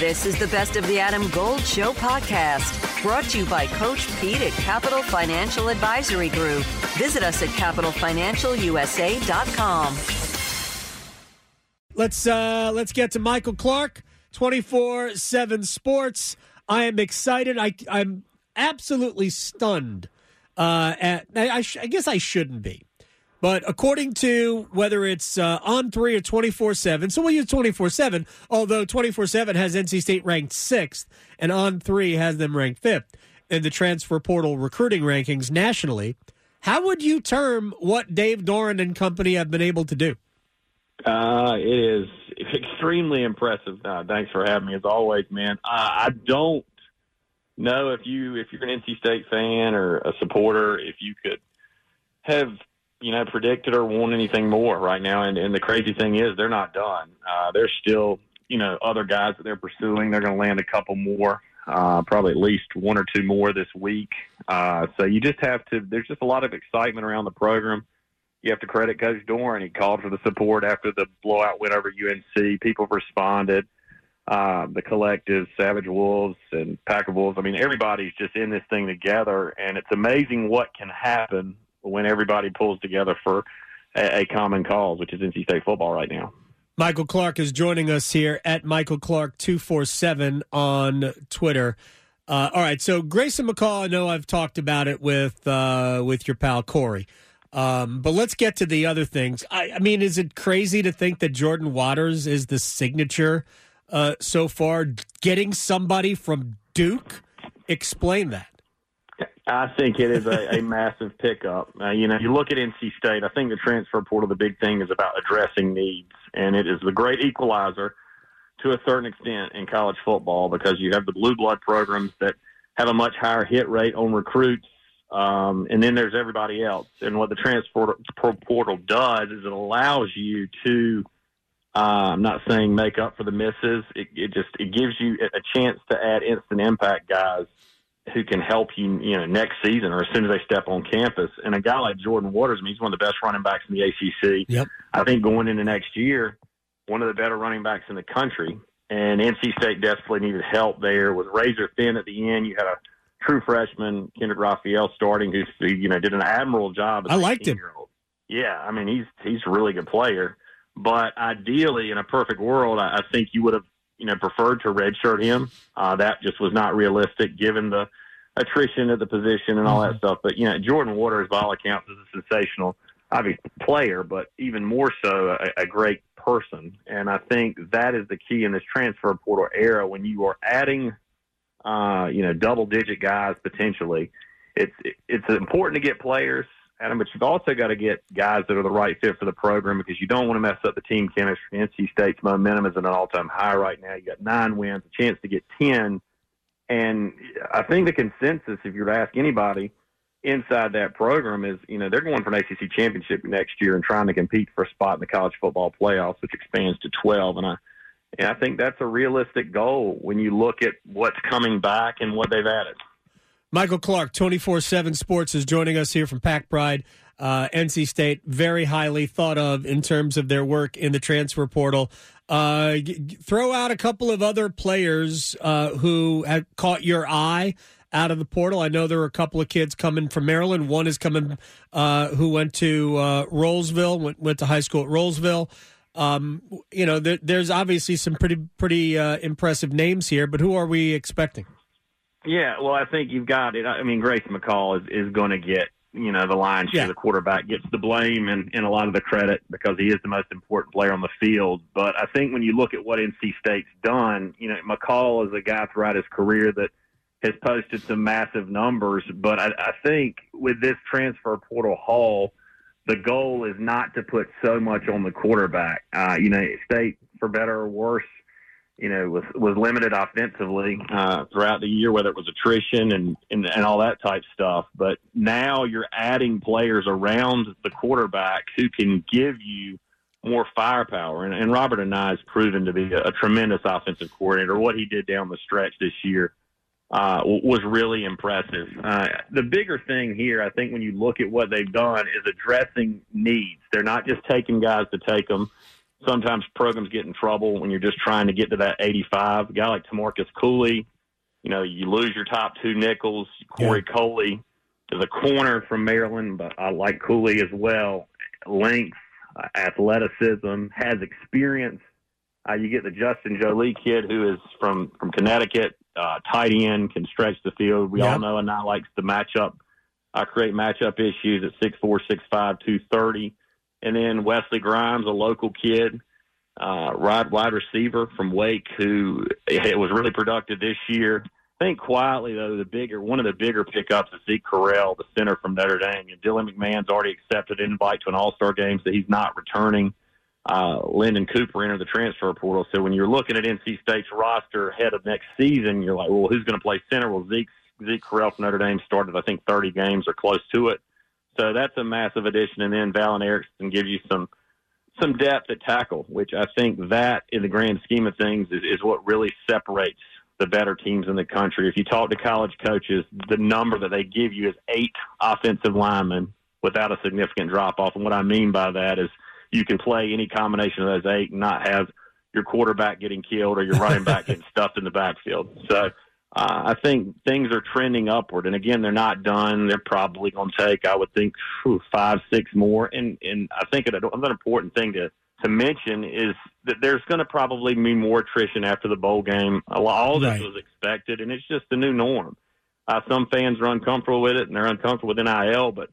This is the Best of the Adam Gold Show podcast, brought to you by Coach Pete at Capital Financial Advisory Group. Visit us at capitalfinancialusa.com. Let's uh let's get to Michael Clark, 24/7 Sports. I am excited. I I'm absolutely stunned. Uh at I, I guess I shouldn't be. But according to whether it's uh, on three or 24 7, so we'll use 24 7, although 24 7 has NC State ranked sixth and on three has them ranked fifth in the transfer portal recruiting rankings nationally. How would you term what Dave Doeren and company have been able to do? Uh, it is extremely impressive. Uh, thanks for having me as always, man. Uh, I don't know if you, if you're an NC State fan or a supporter, if you could have you know, predicted or want anything more right now. And, and the crazy thing is, they're not done. Uh, there's still, you know, other guys that they're pursuing. They're going to land a couple more, uh, probably at least one or two more this week. Uh, so you just have to. There's just a lot of excitement around the program. You have to credit Coach Doeren. He called for the support after the blowout win over UNC. People responded. Uh, the collective, Savage Wolves and Pack of Wolves. I mean, everybody's just in this thing together, and it's amazing what can happen when everybody pulls together for a, a common cause, which is NC State football right now. Michael Clark is joining us here at Michael Clark two four seven on Twitter. Uh, all right, so Grayson McCall, I know I've talked about it with uh, with your pal Corey, um, but let's get to the other things. I, I, mean, is it crazy to think that Jordan Waters is the signature uh, so far? Getting somebody from Duke, explain that. I think it is a, a massive pickup. Uh, you know, you look at NC State. I think the transfer portal, the big thing is about addressing needs, and it is the great equalizer to a certain extent in college football because you have the blue blood programs that have a much higher hit rate on recruits, um, and then there's everybody else. And what the transfer portal does is it allows you to. Uh, I'm not saying make up for the misses. It, it just it gives you a chance to add instant impact guys who can help you, you know, next season or as soon as they step on campus. And a guy like Jordan Waters, I mean, he's one of the best running backs in the ACC. Yep. I think going into next year, one of the better running backs in the country. And NC State desperately needed help there. Was razor thin at the end. You had a true freshman, Kendrick Raphael, starting, who you know did an admirable job. I liked him. Yeah, I mean he's he's a really good player. But ideally, in a perfect world, I, I think you would have you know preferred to redshirt him. Uh, that just was not realistic given the attrition at the position and all that mm-hmm. stuff. But you know, Jordan Waters, by all accounts, is a sensational, obviously player, but even more so a, a great person. And I think that is the key in this transfer portal era when you are adding, uh, you know, double digit guys potentially. It's it's important to get players, Adam, but you've also got to get guys that are the right fit for the program because you don't want to mess up the team chemistry. NC State's momentum is at an all time high right now. You got nine wins, a chance to get ten and I think the consensus, if you were to ask anybody inside that program, is you know they're going for an ACC championship next year and trying to compete for a spot in the college football playoffs, which expands to 12. And I, and I think that's a realistic goal when you look at what's coming back and what they've added. Michael Clark, 24 7 Sports, is joining us here from Pack Pride. Uh, NC State, very highly thought of in terms of their work in the transfer portal. Uh, throw out a couple of other players uh, who have caught your eye out of the portal. I know there are a couple of kids coming from Maryland. One is coming uh, who went to uh, Rolesville, went, went to high school at Rolesville. Um, you know, there, there's obviously some pretty pretty uh, impressive names here, but who are we expecting? Yeah, well, I think you've got it. I mean, Grace McCall is, is going to get you know, the lion's share. Yeah. The quarterback gets the blame and, and a lot of the credit because he is the most important player on the field. But I think when you look at what NC State's done, you know, McCall is a guy throughout his career that has posted some massive numbers. But I, I think with this transfer portal haul, the goal is not to put so much on the quarterback. Uh, you know, State, for better or worse, you know, was was limited offensively uh, throughout the year, whether it was attrition and, and and all that type stuff. But now you're adding players around the quarterback who can give you more firepower. And, and Robert Anae has proven to be a, a tremendous offensive coordinator. What he did down the stretch this year uh, was really impressive. Uh, the bigger thing here, I think, when you look at what they've done, is addressing needs. They're not just taking guys to take them sometimes programs get in trouble when you're just trying to get to that 85. A guy like Tamarcus Cooley, you know, you lose your top two nickels. Corey yeah. Coley is a corner from Maryland, but I like Cooley as well. Length, uh, athleticism, has experience. Uh, you get the Justin Joly kid who is from from Connecticut, uh, tight end, can stretch the field. We yep. all know Anae likes the matchup, uh, create matchup issues at six four, six five, two thirty. And then Wesley Grimes, a local kid, uh, wide, wide receiver from Wake, who it was really productive this year. I think quietly though, the bigger one of the bigger pickups is Zeke Correll, the center from Notre Dame. And Dylan McMahon's already accepted an invite to an All Star game, so he's not returning. Uh, Lyndon Cooper entered the transfer portal. So when you're looking at NC State's roster ahead of next season, you're like, well, who's going to play center? Well, Zeke Zeke Correll from Notre Dame started, I think, 30 games or close to it. So that's a massive addition. And then Valen Erickson gives you some some depth at tackle, which I think that, in the grand scheme of things, is, is what really separates the better teams in the country. If you talk to college coaches, the number that they give you is eight offensive linemen without a significant drop off. And what I mean by that is you can play any combination of those eight and not have your quarterback getting killed or your running back getting stuffed in the backfield. So uh, I think things are trending upward. And again, they're not done. They're probably going to take, I would think, whew, five, six more. And and I think another important thing to to mention is that there's going to probably be more attrition after the bowl game. All this right. was expected, and it's just the new norm. Uh, some fans are uncomfortable with it, and they're uncomfortable with NIL, but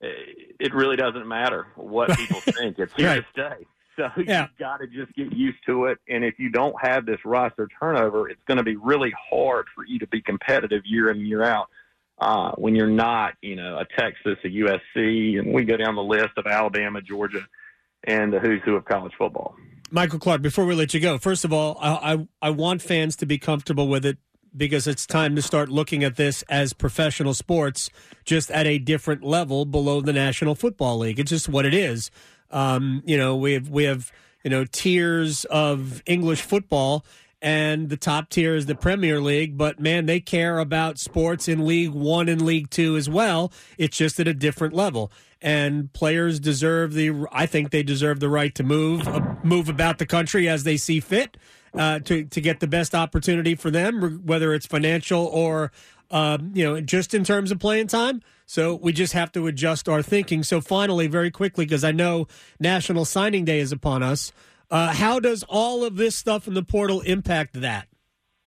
it really doesn't matter what people think. It's here right. to stay. So yeah. you've got to just get used to it. And if you don't have this roster turnover, it's going to be really hard for you to be competitive year in and year out. Uh, when you're not, you know, a Texas, a USC, and we go down the list of Alabama, Georgia, and the who's who of college football. Michael Clark, before we let you go, first of all, I, I, I want fans to be comfortable with it because it's time to start looking at this as professional sports, just at a different level below the National Football League. It's just what it is. Um, you know, we have we have you know tiers of English football, and the top tier is the Premier League. But man, they care about sports in League One and League Two as well. It's just at a different level, and players deserve the. I think they deserve the right to move uh, move about the country as they see fit. Uh, to to get the best opportunity for them, whether it's financial or um, you know just in terms of playing time. So we just have to adjust our thinking. So finally, very quickly, because I know National Signing Day is upon us, uh, how does all of this stuff in the portal impact that?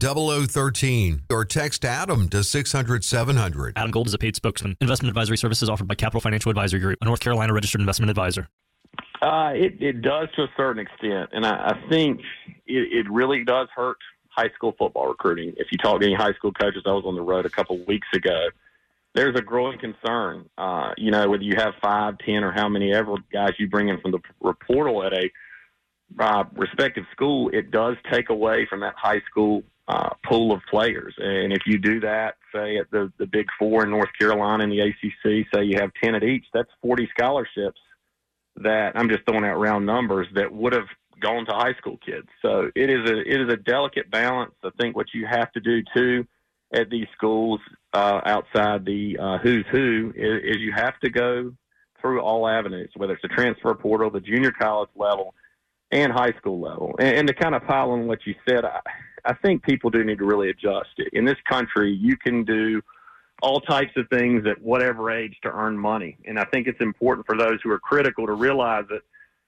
0013 or text Adam to 600 700. Adam Gold is a paid spokesman. Investment advisory services offered by Capital Financial Advisory Group, a North Carolina registered investment advisor. Uh, it, it does to a certain extent. And I, I think it, it really does hurt high school football recruiting. If you talk to any high school coaches, I was on the road a couple of weeks ago. There's a growing concern, uh, you know, whether you have five, ten, or how many ever guys you bring in from the portal at a uh, respective school, it does take away from that high school uh, pool of players. And if you do that, say at the, the Big Four in North Carolina and the ACC, say you have 10 at each, that's 40 scholarships that I'm just throwing out round numbers that would have gone to high school kids. So it is a it is a delicate balance. I think what you have to do too at these schools uh, outside the uh, who's who is, is you have to go through all avenues, whether it's the transfer portal, the junior college level, and high school level. And, and to kind of pile on what you said, I, I think people do need to really adjust. In this country, you can do all types of things at whatever age to earn money. And I think it's important for those who are critical to realize that,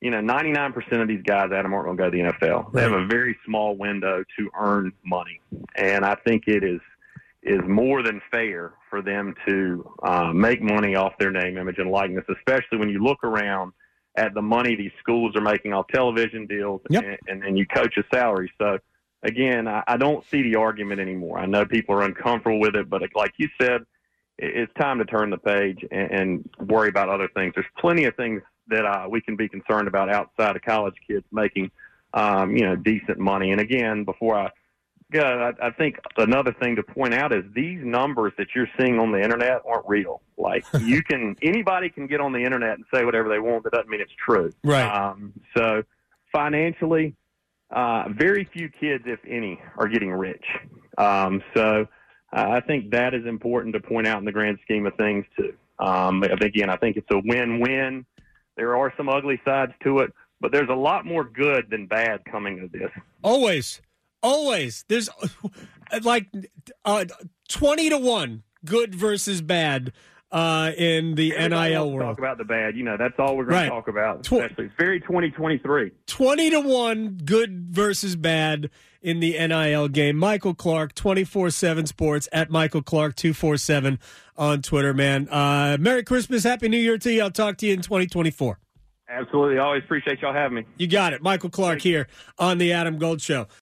you know, 99% of these guys, Adam, aren't going to go to the NFL. They have a very small window to earn money. And I think it is is more than fair for them to uh, make money off their name, image, and likeness, especially when you look around at the money these schools are making off television deals yep. and, and then you coach a salary. So, again, I, I don't see the argument anymore. I know people are uncomfortable with it, but like you said, it's time to turn the page and, and worry about other things. There's plenty of things that uh, we can be concerned about outside of college kids making um, you know, decent money. And again, before I yeah, I, I think another thing to point out is these numbers that you're seeing on the internet aren't real. Like you can, anybody can get on the internet and say whatever they want. That doesn't mean it's true. Right. Um, so financially, uh, very few kids, if any, are getting rich. Um, so uh, I think that is important to point out in the grand scheme of things too. Um, again, I think it's a win-win. There are some ugly sides to it, but there's a lot more good than bad coming of this. Always, always. There's like uh, twenty to one, good versus bad uh, in the Everybody NIL world. Talk about the bad. You know, that's all we're going Right. to talk about. Especially, it's very 2023. 20 to 1 good versus bad in the NIL game. Michael Clark, 24 7 sports at Michael Clark 247 on Twitter, man. Uh, Merry Christmas. Happy New Year to you. I'll talk to you in 2024. Absolutely. Always appreciate y'all having me. You got it. Michael Clark here on The Adam Gold Show.